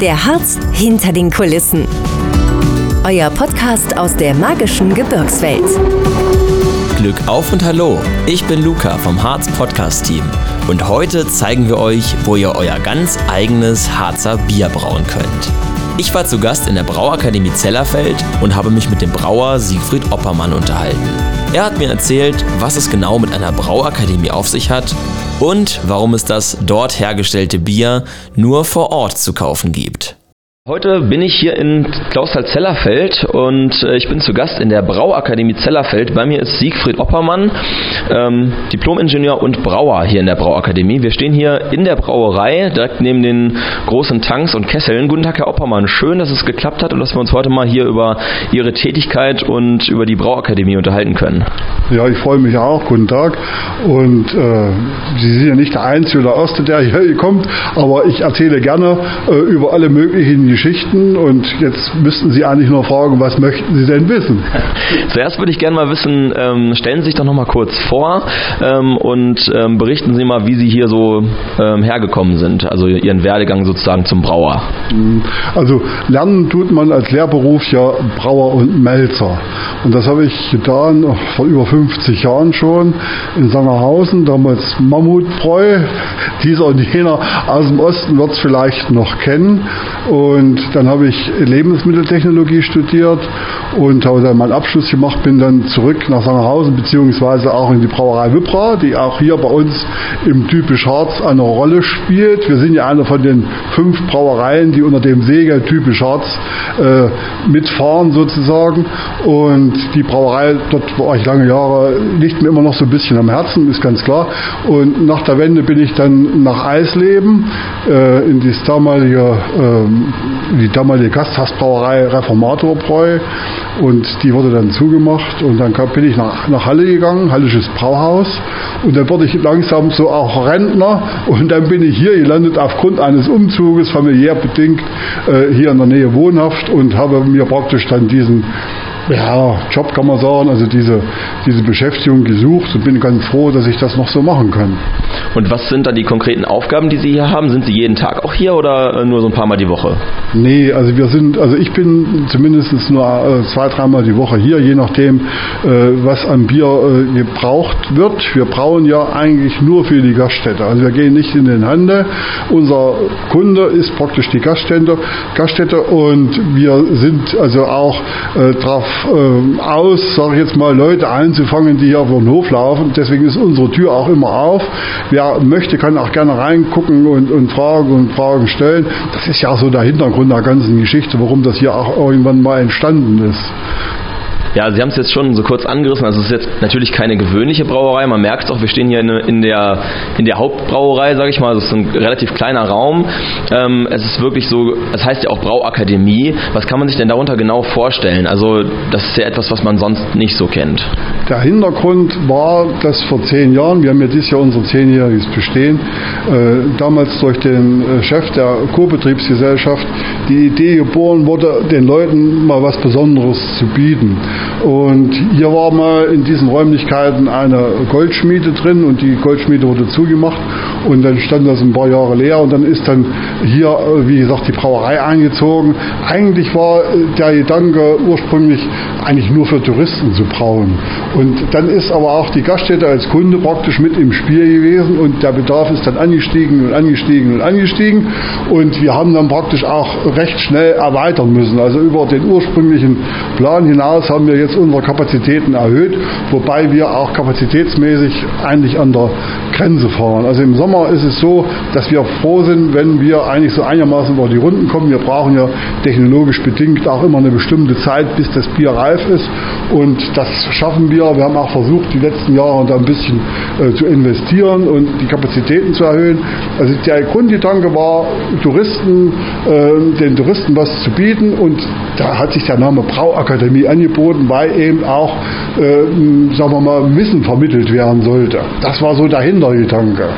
Der Harz hinter den Kulissen. Euer Podcast aus der magischen Gebirgswelt. Glück auf und hallo, ich bin Luca vom Harz Podcast Team und heute zeigen wir euch, wo ihr euer ganz eigenes Harzer Bier brauen könnt. Ich war zu Gast in der Brauakademie Zellerfeld und habe mich mit dem Brauer Siegfried Oppermann unterhalten. Er hat mir erzählt, was es genau mit einer Brauakademie auf sich hat und warum es das dort hergestellte Bier nur vor Ort zu kaufen gibt. Heute bin ich hier in Clausthal-Zellerfeld und äh, ich bin zu Gast in der Brauakademie Zellerfeld. Bei mir ist Siegfried Oppermann, ähm, Diplomingenieur und Brauer hier in der Brauakademie. Wir stehen hier in der Brauerei, direkt neben den großen Tanks und Kesseln. Guten Tag, Herr Oppermann. Schön, dass es geklappt hat und dass wir uns heute mal hier über Ihre Tätigkeit und über die Brauakademie unterhalten können. Ja, ich freue mich auch. Guten Tag. Und äh, Sie sind ja nicht der Einzige oder Erste, der hier kommt, aber ich erzähle gerne äh, über alle möglichen Geschichten und jetzt müssten Sie eigentlich nur fragen, was möchten Sie denn wissen? Zuerst würde ich gerne mal wissen, ähm, stellen Sie sich doch noch mal kurz vor ähm, und ähm, berichten Sie mal, wie Sie hier so ähm, hergekommen sind, also Ihren Werdegang sozusagen zum Brauer. Also lernen tut man als Lehrberuf ja Brauer und Melzer und das habe ich getan vor über 50 Jahren schon in Sangerhausen, damals Mammutbräu, dieser und jener aus dem Osten wird es vielleicht noch kennen und und dann habe ich Lebensmitteltechnologie studiert und habe dann meinen Abschluss gemacht, bin dann zurück nach Sangerhausen beziehungsweise auch in die Brauerei Wippra, die auch hier bei uns im typisch Harz eine Rolle spielt. Wir sind ja einer von den fünf Brauereien, die unter dem Segel typisch Harz äh, mitfahren sozusagen. Und die Brauerei, dort war ich lange Jahre, liegt mir immer noch so ein bisschen am Herzen, ist ganz klar. Und nach der Wende bin ich dann nach Eisleben äh, in das damalige äh, die damalige Gasthausbrauerei Reformatorbräu und die wurde dann zugemacht und dann bin ich nach, nach Halle gegangen, Hallisches Brauhaus. Und dann wurde ich langsam so auch Rentner und dann bin ich hier gelandet aufgrund eines Umzuges, familiär bedingt, äh, hier in der Nähe wohnhaft und habe mir praktisch dann diesen ja, Job kann man sagen, also diese, diese Beschäftigung gesucht und bin ganz froh, dass ich das noch so machen kann. Und was sind da die konkreten Aufgaben, die Sie hier haben? Sind Sie jeden Tag auch hier oder äh, nur so ein paar Mal die Woche? Nee, also wir sind, also ich bin zumindest nur äh, zwei, dreimal die Woche hier, je nachdem, äh, was an Bier gebraucht wird. Wir brauen ja eigentlich nur für die Gaststätte. Also wir gehen nicht in den Handel. Unser Kunde ist praktisch die Gaststätte, Gaststätte und wir sind also auch darauf äh, aus, sage ich jetzt mal, Leute einzufangen, die hier auf den Hof laufen. Deswegen ist unsere Tür auch immer auf. Wer möchte, kann auch gerne reingucken und, und Fragen und Fragen stellen. Das ist ja so der Hintergrund der ganzen Geschichte, warum das hier auch irgendwann mal entstanden ist. Ja, Sie haben es jetzt schon so kurz angerissen. Also es ist jetzt natürlich keine gewöhnliche Brauerei. Man merkt es auch, wir stehen hier in, der, in der Hauptbrauerei, sage ich mal. Das ist ein relativ kleiner Raum. Ähm, es ist wirklich so, es heißt ja auch Brauakademie. Was kann man sich denn darunter genau vorstellen? Also das ist ja etwas, was man sonst nicht so kennt. Der Hintergrund war, dass vor zehn Jahren, wir haben ja dieses Jahr unser zehnjähriges Bestehen, äh, damals durch den äh, Chef der Co-Betriebsgesellschaft die Idee geboren wurde, den Leuten mal was Besonderes zu bieten. Und hier war mal in diesen Räumlichkeiten eine Goldschmiede drin und die Goldschmiede wurde zugemacht und dann stand das ein paar Jahre leer und dann ist dann hier, äh, wie gesagt, die Brauerei eingezogen. Eigentlich war äh, der Gedanke ursprünglich eigentlich nur für Touristen zu brauen. Und dann ist aber auch die Gaststätte als Kunde praktisch mit im Spiel gewesen und der Bedarf ist dann angestiegen und angestiegen und angestiegen und wir haben dann praktisch auch recht schnell erweitern müssen. Also über den ursprünglichen Plan hinaus haben wir jetzt unsere Kapazitäten erhöht, wobei wir auch kapazitätsmäßig eigentlich an der Grenze fahren. Also im Sommer ist es so, dass wir froh sind, wenn wir eigentlich so einigermaßen über die Runden kommen. Wir brauchen ja technologisch bedingt auch immer eine bestimmte Zeit, bis das Bier reif ist und das schaffen wir. Wir haben auch versucht, die letzten Jahre da ein bisschen äh, zu investieren und die Kapazitäten zu erhöhen. Also der Grundgedanke war, Touristen, äh, den Touristen was zu bieten und da hat sich der Name Brauakademie angeboten, weil eben auch, äh, sagen wir mal, Wissen vermittelt werden sollte. Das war so der Hintergedanke.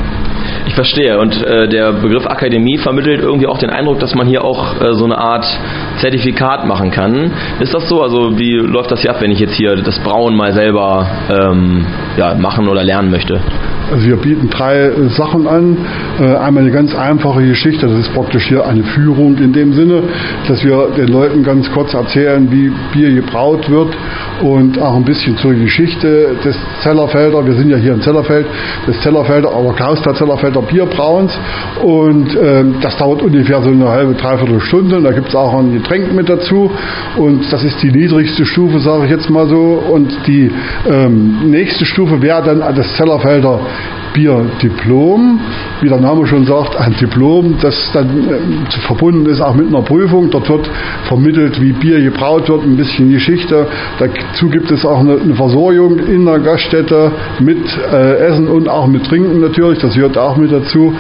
Ich verstehe. Und äh, der Begriff Akademie vermittelt irgendwie auch den Eindruck, dass man hier auch äh, so eine Art Zertifikat machen kann. Ist das so? Also wie läuft das hier ab, wenn ich jetzt hier das Brauen mal selber ähm, ja, machen oder lernen möchte? Also wir bieten drei Sachen an. Einmal eine ganz einfache Geschichte, das ist praktisch hier eine Führung in dem Sinne, dass wir den Leuten ganz kurz erzählen, wie Bier gebraut wird und auch ein bisschen zur Geschichte des Zellerfelder. Wir sind ja hier in Zellerfeld, des Zellerfelder, aber Klauster Zellerfelder Bierbrauens und ähm, das dauert ungefähr so eine halbe, dreiviertel Stunde. Und da gibt es auch ein Getränk mit dazu und das ist die niedrigste Stufe, sage ich jetzt mal so. Und die ähm, nächste Stufe wäre dann das Zellerfelder Bierdiplom, wie der Name schon sagt, ein Diplom, das dann äh, verbunden ist auch mit einer Prüfung. Dort wird vermittelt, wie Bier gebraut wird, ein bisschen Geschichte. Dazu gibt es auch eine, eine Versorgung in der Gaststätte mit äh, Essen und auch mit Trinken natürlich, das gehört auch mit dazu.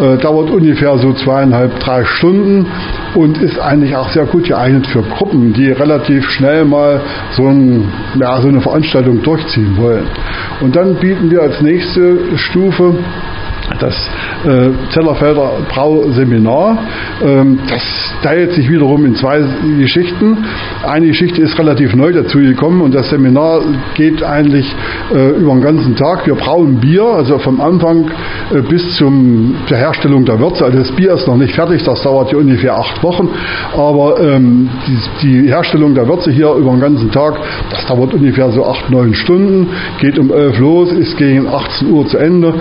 Äh, dauert ungefähr so zweieinhalb, drei Stunden und ist eigentlich auch sehr gut geeignet für Gruppen, die relativ schnell mal so, ein, ja, so eine Veranstaltung durchziehen wollen. Und dann bieten wir als nächste Stufe das äh, Zellerfelder Brauseminar. Ähm, das teilt sich wiederum in zwei Geschichten. Eine Geschichte ist relativ neu dazugekommen und das Seminar geht eigentlich äh, über den ganzen Tag. Wir brauen Bier, also vom Anfang äh, bis zum, zur Herstellung der Würze. Also das Bier ist noch nicht fertig, das dauert hier ungefähr acht Wochen, aber ähm, die, die, Herstellung der Würze hier über den ganzen Tag, das dauert ungefähr so acht, neun Stunden, geht um elf los, ist gegen 18 Uhr zu Ende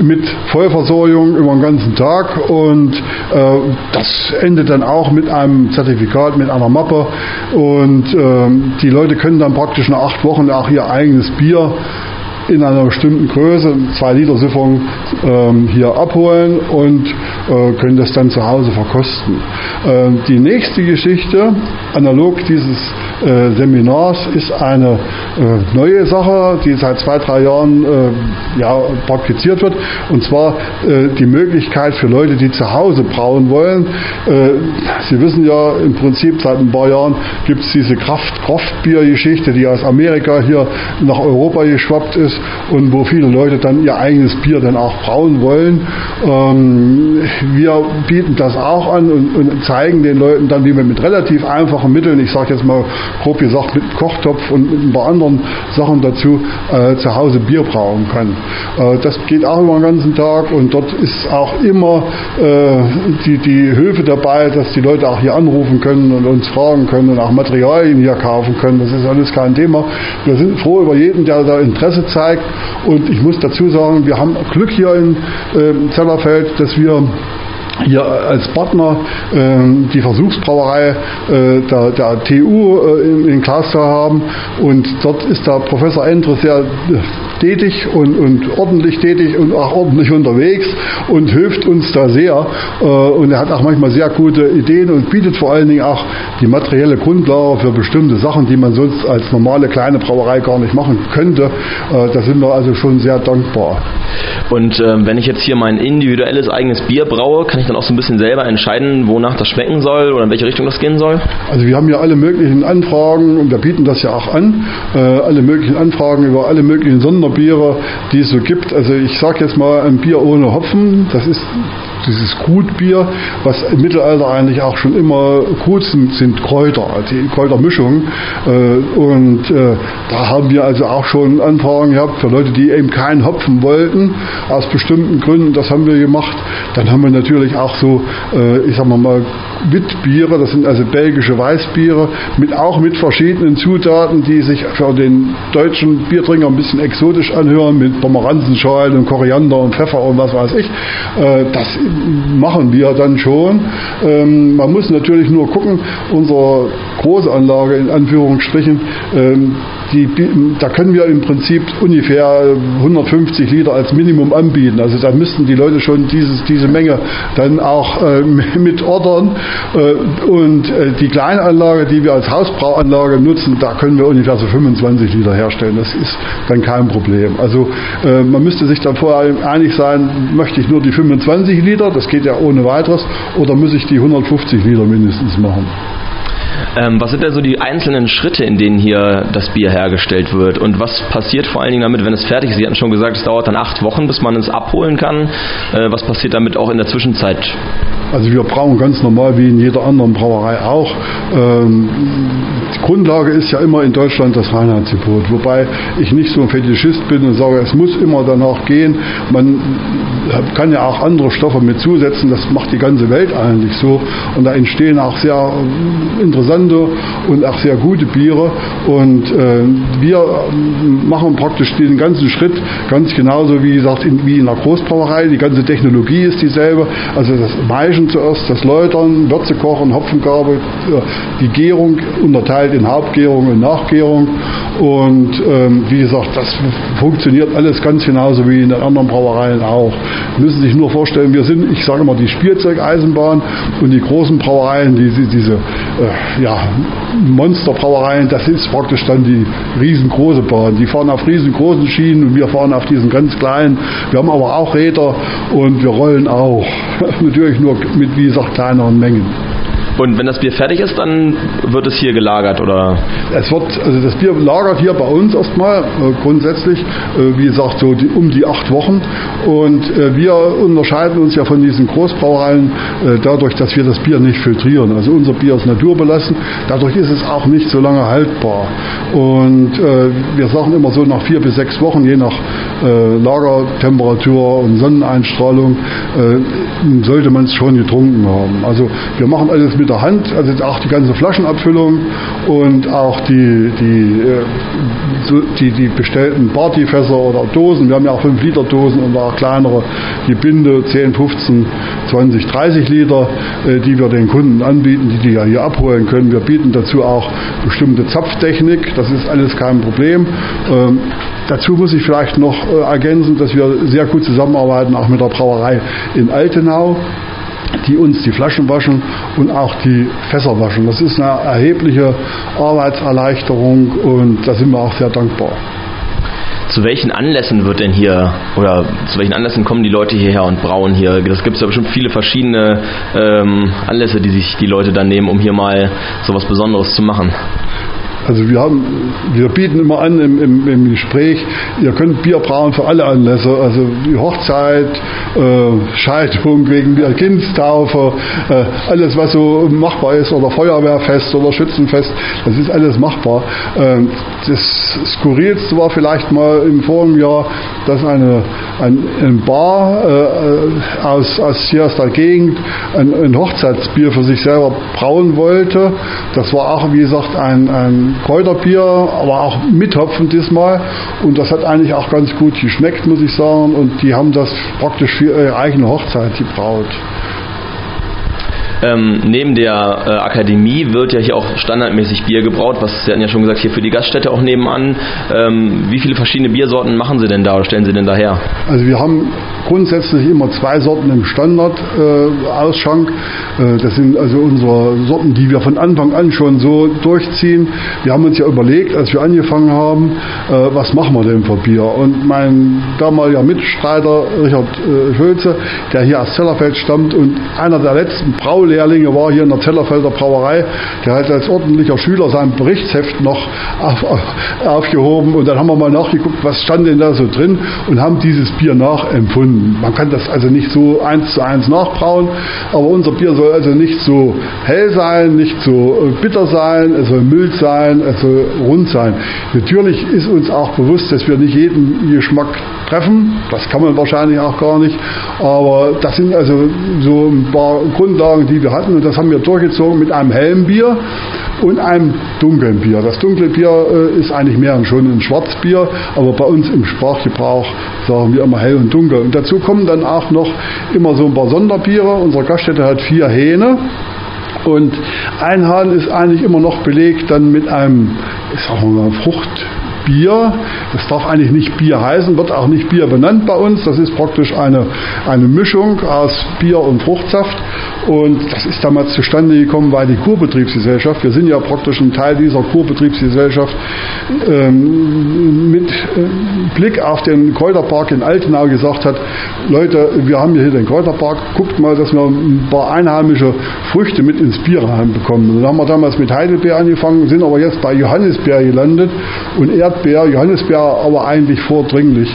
mit Vollversorgung über den ganzen Tag und äh, das endet dann auch mit einem Zertifikat, mit einer Mappe und äh, die Leute können dann praktisch nach acht Wochen auch ihr eigenes Bier in einer bestimmten Größe, zwei Liter Siphon, ähm, hier abholen und äh, können das dann zu Hause verkosten. Äh, die nächste Geschichte, analog dieses äh, Seminars, ist eine äh, neue Sache, die seit zwei, drei Jahren äh, ja, praktiziert wird, und zwar äh, die Möglichkeit für Leute, die zu Hause brauen wollen. Sie wissen ja, im Prinzip seit ein paar Jahren gibt es diese Kraft Kraftbier-Geschichte, die aus Amerika hier nach Europa geschwappt ist und wo viele Leute dann ihr eigenes Bier dann auch brauen wollen. Ähm, wir bieten das auch an und, und, zeigen den Leuten dann, wie man mit relativ einfachen Mitteln, ich sage jetzt mal grob gesagt mit Kochtopf und mit ein paar anderen Sachen dazu, äh, zu Hause Bier brauen kann. Äh, das geht auch über den ganzen Tag und dort ist auch immer äh, die, die Hilfe dabei, dass die Leute auch hier anrufen können und uns fragen können und auch Materialien hier kaufen können. Das ist alles kein Thema. Wir sind froh über jeden, der da Interesse zeigt und ich muss dazu sagen, wir haben Glück hier in äh, Zellerfeld, dass wir hier als Partner äh, die Versuchsbrauerei äh, der, der, TU äh, in, Glasgow haben. Und dort ist der Professor Endre sehr tätig und, und, ordentlich tätig und auch ordentlich unterwegs und hilft uns da sehr äh, und er hat auch manchmal sehr gute Ideen und bietet vor allen Dingen auch die materielle Grundlage für bestimmte Sachen, die man sonst als normale kleine Brauerei gar nicht machen könnte. Äh, da sind wir also schon sehr dankbar. Und ähm, wenn ich jetzt hier mein individuelles eigenes Bier braue, kann ich dann auch so ein bisschen selber entscheiden, wonach das schmecken soll oder in welche Richtung das gehen soll? Also wir haben ja alle möglichen Anfragen und wir bieten das ja auch an, äh, alle möglichen Anfragen über alle möglichen Sonderbiere, die es so gibt. Also ich sage jetzt mal ein Bier ohne Hopfen, das ist dieses Gutbier, was im Mittelalter eigentlich auch schon immer gut sind, sind Kräuter, die Kräutermischung. Äh, und äh, da haben wir also auch schon Anfragen gehabt für Leute, die eben keinen Hopfen wollten, aus bestimmten Gründen. Das haben wir gemacht. Dann haben wir natürlich auch so, äh, ich sag mal mal, Witbiere, das sind also belgische Weißbiere, mit, auch mit verschiedenen Zutaten, die sich für den deutschen Biertrinker ein bisschen exotisch anhören, mit Pomeranzenschalen und Koriander und Pfeffer und was weiß ich. Das machen wir dann schon. Ähm, man muss natürlich nur gucken, unsere große Anlage in Anführungsstrichen, ähm, die, da können wir im Prinzip ungefähr 150 Liter als Minimum anbieten. Also da müssten die Leute schon dieses, diese Menge dann auch äh, mit ordern. Äh, und äh, die Kleinanlage, die wir als Hausbrauanlage nutzen, da können wir ungefähr so 25 Liter herstellen. Das ist dann kein Problem. Also äh, man müsste sich dann vorher einig sein, möchte ich nur die 25 Liter, das geht ja ohne weiteres, oder muss ich die 150 Liter mindestens machen. Ähm, was sind denn so die einzelnen Schritte, in denen hier das Bier hergestellt wird? Und was passiert vor allen Dingen damit, wenn es fertig ist? Sie hatten schon gesagt, es dauert dann acht Wochen, bis man es abholen kann. Äh, was passiert damit auch in der Zwischenzeit? Also wir brauen ganz normal wie in jeder anderen Brauerei auch. Ähm, Grundlage ist ja immer in Deutschland das Reinheitsgebot, wobei ich nicht so ein Fetischist bin und sage, es muss immer danach gehen. Man kann ja auch andere Stoffe mit zusetzen, das macht die ganze Welt eigentlich so und da entstehen auch sehr interessante und auch sehr gute Biere und äh, wir machen praktisch den ganzen Schritt ganz genauso wie gesagt in, wie in der Großbrauerei. Die ganze Technologie ist dieselbe. Also das Maischen zuerst, das Läutern, Würze kochen, Hopfengabe, die Gärung unterteilt in Hauptgärung und Nachgärung. Und ähm, wie gesagt, das funktioniert alles ganz genauso wie in den anderen Brauereien auch. Müssen sich nur vorstellen, wir sind, ich sage immer, die Spielzeugeisenbahn und die großen Brauereien, die, die diese äh, ja, Monsterbrauereien, das ist praktisch dann die riesengroße Bahn. Die fahren auf riesengroßen Schienen und wir fahren auf diesen ganz kleinen. Wir haben aber auch Räder und wir rollen auch. Natürlich nur mit, wie gesagt, kleineren Mengen. Und wenn das Bier fertig ist, dann wird es hier gelagert oder? Es wird, also das Bier lagert hier bei uns erstmal äh, grundsätzlich, äh, wie gesagt, so die, um die acht Wochen. Und äh, wir unterscheiden uns ja von diesen Großbrauereien dadurch, dass wir das Bier nicht filtrieren. Also unser Bier ist naturbelassen, dadurch ist es auch nicht so lange haltbar. Und wir sagen immer so nach vier bis sechs Wochen, je nach äh, Lagertemperatur und Sonneneinstrahlung, sollte man es schon getrunken haben. Also wir machen alles mit der Hand, also auch die ganze Flaschenabfüllung und auch die, die, äh, die, die bestellten Partyfässer oder Dosen. Wir haben ja auch 5 Liter Dosen und auch kleinere Gebinde, 10, 15, 20, 30 Liter, äh, die wir den Kunden anbieten, die die ja hier abholen können. Wir bieten dazu auch bestimmte Zapftechnik, das ist alles kein Problem. Dazu muss ich vielleicht noch äh, ergänzen, dass wir sehr gut zusammenarbeiten, auch mit der Brauerei in Altenau die uns die Flaschen waschen und auch die Fässer waschen. Das ist eine erhebliche Arbeitserleichterung und da sind wir auch sehr dankbar. Zu welchen Anlässen wird denn hier oder zu welchen Anlässen kommen die Leute hierher und brauen hier? Das gibt es ja bestimmt viele verschiedene ähm, Anlässe, die sich die Leute dann nehmen, um hier mal so was Besonderes zu machen. Also wir haben, wir bieten immer an im, im, im Gespräch, ihr könnt Bier brauen für alle Anlässe, also die Hochzeit, äh, Scheidung wegen der Kindstaufe, äh, alles was so machbar ist oder Feuerwehrfest oder Schützenfest, das ist alles machbar. Äh, das Skurrilste war vielleicht mal im vorigen Jahr, dass eine, ein, ein Bar äh, aus, aus hier aus der Gegend ein, ein Hochzeitsbier für sich selber brauen wollte. Das war auch, wie gesagt, ein, ein Kräuterbier, aber auch mit Hopfen diesmal. Und das hat eigentlich auch ganz gut geschmeckt, muss ich sagen. Und die haben das praktisch für ihre eigene Hochzeit gebraut. Ähm, neben der äh, Akademie wird ja hier auch standardmäßig Bier gebraut, was Sie hatten ja schon gesagt, hier für die Gaststätte auch nebenan. Ähm, wie viele verschiedene Biersorten machen Sie denn da oder stellen Sie denn da her? Also wir haben grundsätzlich immer zwei Sorten im Standard-Ausschank. Äh, äh, das sind also unsere Sorten, die wir von Anfang an schon so durchziehen. Wir haben uns ja überlegt, als wir angefangen haben, äh, was machen wir denn für Bier? Und mein damaliger Mitstreiter Richard äh, Schulze, der hier aus Zellerfeld stammt und einer der letzten Braulehrer Lehrlinge war hier in der Zellerfelder Brauerei. Der hat als ordentlicher Schüler sein Berichtsheft noch auf, aufgehoben und dann haben wir mal nachgeguckt, was stand denn da so drin und haben dieses Bier nachempfunden. Man kann das also nicht so eins zu eins nachbrauen, aber unser Bier soll also nicht so hell sein, nicht so äh, bitter sein, es soll mild sein, es soll rund sein. Natürlich ist uns auch bewusst, dass wir nicht jeden Geschmack treffen. Das kann man wahrscheinlich auch gar nicht. Aber das sind also so ein paar Grundlagen, die wir hatten. Und das haben wir durchgezogen mit einem hellen Bier und einem dunklen Bier. Das dunkle Bier äh, ist eigentlich mehr schon ein Schwarzbier, aber bei uns im Sprachgebrauch sagen wir immer hell und dunkel. Und dazu kommen dann auch noch immer so ein paar Sonderbiere. Unsere Gaststätte hat vier Hähne. Und ein Hahn ist eigentlich immer noch belegt dann mit einem, ich sag mal, Frucht, Bier. Das darf eigentlich nicht Bier heißen, wird auch nicht Bier benannt bei uns. Das ist praktisch eine, eine Mischung aus Bier und Fruchtsaft. Und das ist damals zustande gekommen, weil die Kurbetriebsgesellschaft, wir sind ja praktisch ein Teil dieser Kurbetriebsgesellschaft, ähm, mit äh, Blick auf den Kräuterpark in Altenau gesagt hat, Leute, wir haben hier den Kräuterpark, guckt mal, dass wir ein paar einheimische Früchte mit ins Bier reinbekommen. Dann haben wir damals mit Heidelbeer angefangen, sind aber jetzt bei Johannisbeer gelandet und er Erdbeer, Johannisbeer aber eigentlich vordringlich,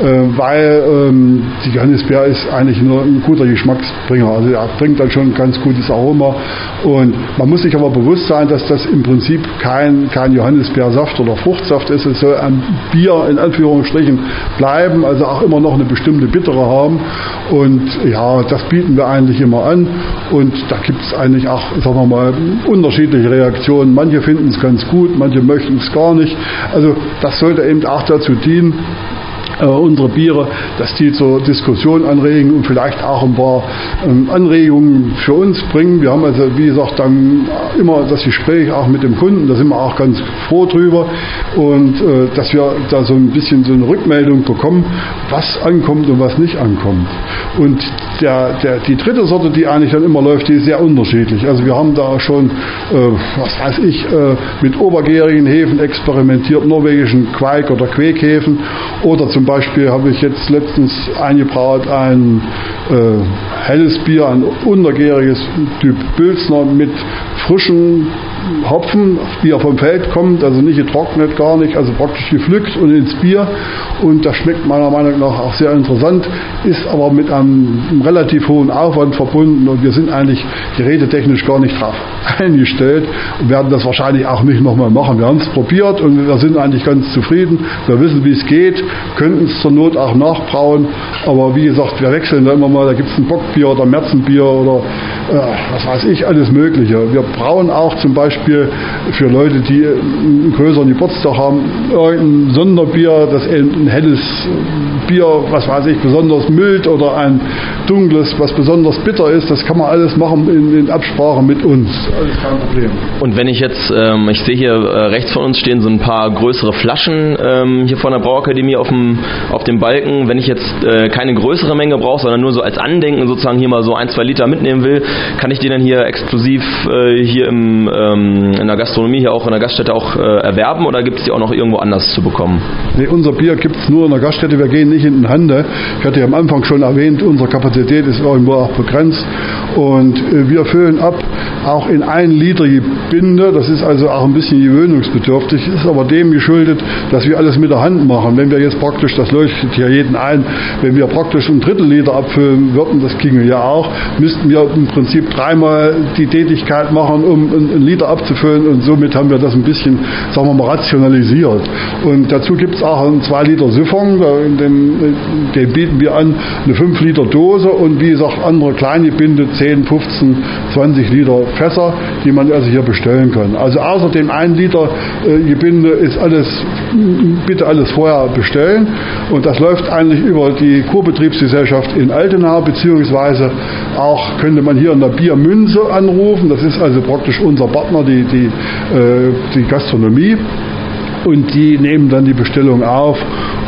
äh, weil ähm, die Johannisbeer ist eigentlich nur ein guter Geschmacksbringer. Also er bringt dann schon ein ganz gutes Aroma. Und man muss sich aber bewusst sein, dass das im Prinzip kein, kein Johannisbeersaft oder Fruchtsaft ist. Es soll ein Bier in Anführungsstrichen bleiben, also auch immer noch eine bestimmte Bittere haben. Und ja, das bieten wir eigentlich immer an. Und da gibt es eigentlich auch, sagen wir mal, unterschiedliche Reaktionen. Manche finden es ganz gut, manche möchten es gar nicht. Also das sollte eben auch dazu dienen, äh, unsere Biere, dass die zur Diskussion anregen und vielleicht auch ein paar ähm, Anregungen für uns bringen. Wir haben also, wie gesagt, dann immer das Gespräch auch mit dem Kunden, da sind wir auch ganz froh drüber und äh, dass wir da so ein bisschen so eine Rückmeldung bekommen, was ankommt und was nicht ankommt. Und der, der, die dritte Sorte, die eigentlich dann immer läuft, die ist sehr unterschiedlich. Also wir haben da schon, äh, was weiß ich, äh, mit obergärigen Hefen experimentiert, norwegischen Quaik- oder Quäkhefen oder zum Beispiel habe ich jetzt letztens eingebraut ein äh, helles Bier, ein untergäriges Typ Bülzner mit frischen Hopfen, wie er vom Feld kommt, also nicht getrocknet, gar nicht, also praktisch gepflückt und ins Bier. Und das schmeckt meiner Meinung nach auch sehr interessant, ist aber mit einem relativ hohen Aufwand verbunden und wir sind eigentlich gerätetechnisch gar nicht drauf eingestellt und werden das wahrscheinlich auch nicht nochmal machen. Wir haben es probiert und wir sind eigentlich ganz zufrieden. Wir wissen, wie es geht, könnten es zur Not auch nachbrauen, aber wie gesagt, wir wechseln da immer mal, da gibt es ein Bockbier oder Märzenbier oder äh, was weiß ich, alles Mögliche. Wir brauen auch zum Beispiel für Leute, die einen größeren Geburtstag haben, irgendein Sonderbier, das ein helles Bier, was weiß ich, besonders mild oder ein dunkles, was besonders bitter ist. Das kann man alles machen in, in Absprache mit uns. Alles kein Problem. Und wenn ich jetzt, ähm, ich sehe hier äh, rechts von uns stehen so ein paar größere Flaschen ähm, hier von der Brauakademie auf dem, auf dem Balken. Wenn ich jetzt äh, keine größere Menge brauche, sondern nur so als Andenken sozusagen hier mal so ein, zwei Liter mitnehmen will, kann ich die dann hier exklusiv äh, hier im, ähm, in der Gastronomie, hier auch in der Gaststätte auch äh, erwerben oder gibt es die auch noch irgendwo anders zu bekommen? Nee, unser Bier gibt es nur in der Gaststätte. Wir gehen nicht in den Handel. Ich hatte ja am Anfang schon erwähnt, unsere Kapazität ist irgendwo auch begrenzt. Und äh, wir füllen ab, auch in ein Liter Binde. Das ist also auch ein bisschen gewöhnungsbedürftig, ist aber dem geschuldet, dass wir alles mit der Hand machen. Wenn wir jetzt praktisch, das leuchtet hier jeden ein, wenn wir praktisch ein Drittel Liter abfüllen würden, das ginge ja auch, müssten wir im Prinzip dreimal die Tätigkeit machen, um einen Liter abzufüllen und somit haben wir das ein bisschen, sagen wir mal, rationalisiert. Und dazu gibt es auch einen 2 Liter Siphon, den, den bieten wir an, eine 5 Liter Dose und wie gesagt andere kleine Binde, 10, 15, 20 Liter Fässer, die man also hier bestellen kann. Also außer dem 1 Liter äh, Gebinde ist alles, bitte alles vorher bestellen und das läuft eigentlich über die Kurbetriebsgesellschaft in Altenau, beziehungsweise auch könnte man hier in der Biermünze anrufen, das ist also praktisch unser Partner, die, die, äh, die Gastronomie und die nehmen dann die Bestellung auf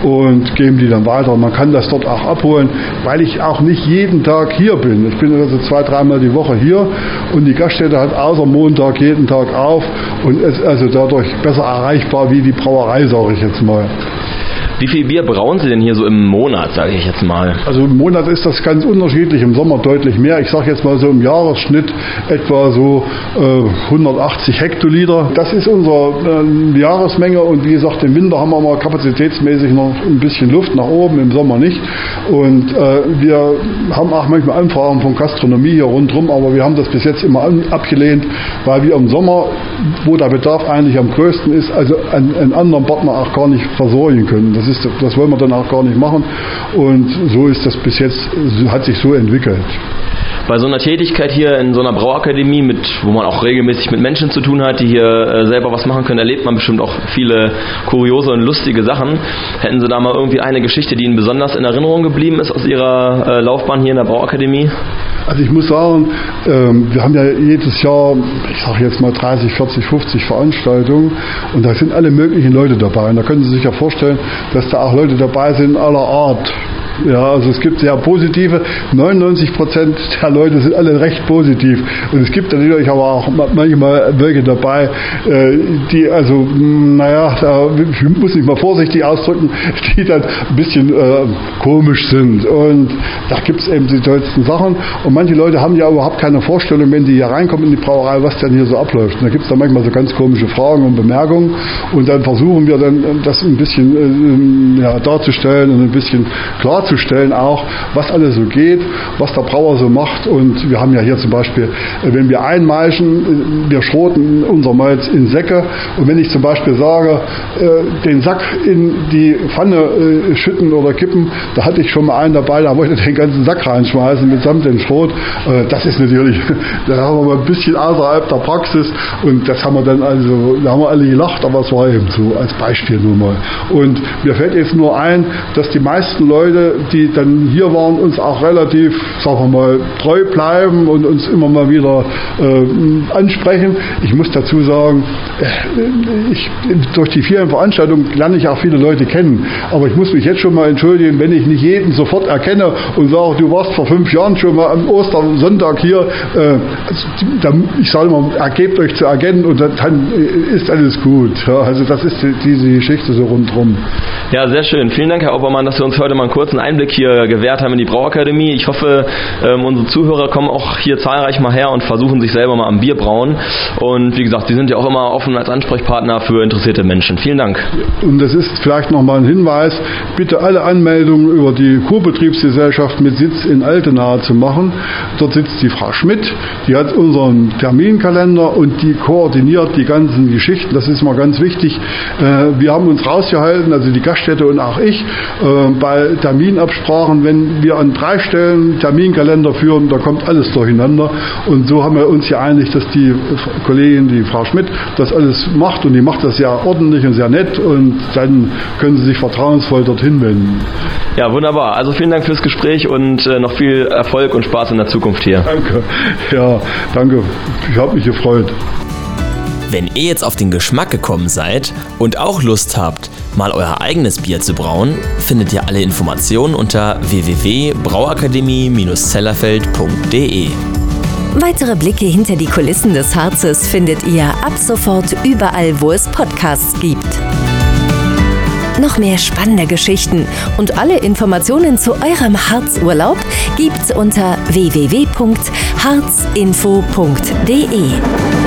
und geben die dann weiter. Man kann das dort auch abholen, weil ich auch nicht jeden Tag hier bin. Ich bin also zwei, dreimal die Woche hier und die Gaststätte hat außer Montag jeden Tag auf und ist also dadurch besser erreichbar wie die Brauerei, sage ich jetzt mal. Wie viel Bier brauen Sie denn hier so im Monat, sage ich jetzt mal? Also im Monat ist das ganz unterschiedlich, im Sommer deutlich mehr. Ich sage jetzt mal so im Jahresschnitt etwa so äh, 180 Hektoliter. Das ist unsere äh, Jahresmenge und wie gesagt, im Winter haben wir mal kapazitätsmäßig noch ein bisschen Luft nach oben, im Sommer nicht. Und äh, wir haben auch manchmal Anfragen von Gastronomie hier rundherum, aber wir haben das bis jetzt immer an, abgelehnt, weil wir im Sommer, wo der Bedarf eigentlich am größten ist, also einen, einen anderen Partner auch gar nicht versorgen können. Das ist ist, das wollen wir dann auch gar nicht machen. Und so ist das bis jetzt, hat sich so entwickelt. Bei so einer Tätigkeit hier in so einer Brauakademie, mit, wo man auch regelmäßig mit Menschen zu tun hat, die hier äh, selber was machen können, erlebt man bestimmt auch viele kuriose und lustige Sachen. Hätten Sie da mal irgendwie eine Geschichte, die Ihnen besonders in Erinnerung geblieben ist aus Ihrer äh, Laufbahn hier in der Brauakademie? Also ich muss sagen, ähm, wir haben ja jedes Jahr, ich sage jetzt mal 30, 40, 50 Veranstaltungen und da sind alle möglichen Leute dabei. Und da können Sie sich ja vorstellen, dass da auch Leute dabei sind aller Art. Ja, also es gibt sehr positive, 99 Prozent der Leute sind alle recht positiv. Und es gibt natürlich aber auch manchmal welche dabei, äh, die also, hm, naja, da muss ich mal vorsichtig ausdrücken, die dann ein bisschen äh, komisch sind. Und da gibt es eben die tollsten Sachen. Und manche Leute haben ja überhaupt keine Vorstellung, wenn die hier reinkommen in die Brauerei, was denn hier so abläuft. Und da gibt es dann manchmal so ganz komische Fragen und Bemerkungen. Und dann versuchen wir dann das ein bisschen äh, ja, darzustellen und ein bisschen klar zu vorzustellen auch, was alles so geht, was der Brauer so macht. Und wir haben ja hier zum Beispiel, äh, wenn wir einmeischen, äh, wir schroten unser Malz in Säcke. Und wenn ich zum Beispiel sage, äh, den Sack in die Pfanne schütten oder kippen, da hatte ich schon mal einen dabei, da wollte ich den ganzen Sack reinschmeißen mitsamt dem Schrot. Das ist natürlich, da haben wir mal ein bisschen außerhalb der Praxis und das haben wir dann also, da haben wir alle gelacht, aber es war eben so als Beispiel nur mal. Und mir fällt jetzt nur ein, dass die meisten Leute, die dann hier waren, uns auch relativ, sagen wir mal, treu bleiben und uns immer mal wieder äh, ansprechen. Ich muss dazu sagen, äh, ich, durch die vielen Veranstaltungen lerne ich auch viele Leute kennen. Aber ich muss mich jetzt schon mal entschuldigen, wenn ich nicht jeden sofort erkenne und sage, du warst vor fünf Jahren schon mal am Ostersonntag hier. Äh, also, ich sage mal, ergebt euch zu erkennen und dann ist alles gut. Ja, also das ist diese Geschichte so rundherum. Ja, sehr schön. Vielen Dank, Herr Obermann, dass Sie uns heute mal einen kurzen Einblick hier gewährt haben in die Brauakademie. Ich hoffe, ähm, unsere Zuhörer kommen auch hier zahlreich mal her und versuchen sich selber mal am Bier brauen. Und wie gesagt, Sie sind ja auch immer offen als Ansprechpartner für interessierte Menschen. Vielen Dank. Und das ist vielleicht nochmal ein Hinweis, bitte alle Anmeldungen über die Kurbetriebsgesellschaft mit Sitz in Altenahe zu machen. Dort sitzt die Frau Schmidt, die hat unseren Terminkalender und die koordiniert die ganzen Geschichten. Das ist mal ganz wichtig. Äh, wir haben uns rausgehalten, also die Gaststätte und auch ich, äh, bei Terminabsprachen, wenn wir an drei Stellen Terminkalender führen, da kommt alles durcheinander. Und so haben wir uns geeinigt, dass die Kollegin, die Frau Schmidt, das alles macht und die macht das sehr ordentlich und sehr nett und dann können Sie sich vertrauensvoll dorthin wenden. Ja, wunderbar. Also vielen Dank fürs Gespräch und äh, noch viel Erfolg und Spaß in der Zukunft hier. Danke. Ja, danke. Ich habe mich gefreut. Wenn ihr jetzt auf den Geschmack gekommen seid und auch Lust habt, mal euer eigenes Bier zu brauen, findet ihr alle Informationen unter www.brauakademie-zellerfeld.de. Weitere Blicke hinter die Kulissen des Harzes findet ihr ab sofort überall, wo es Podcasts gibt. Noch mehr spannende Geschichten und alle Informationen zu eurem Harzurlaub gibt's unter www.harzinfo.de.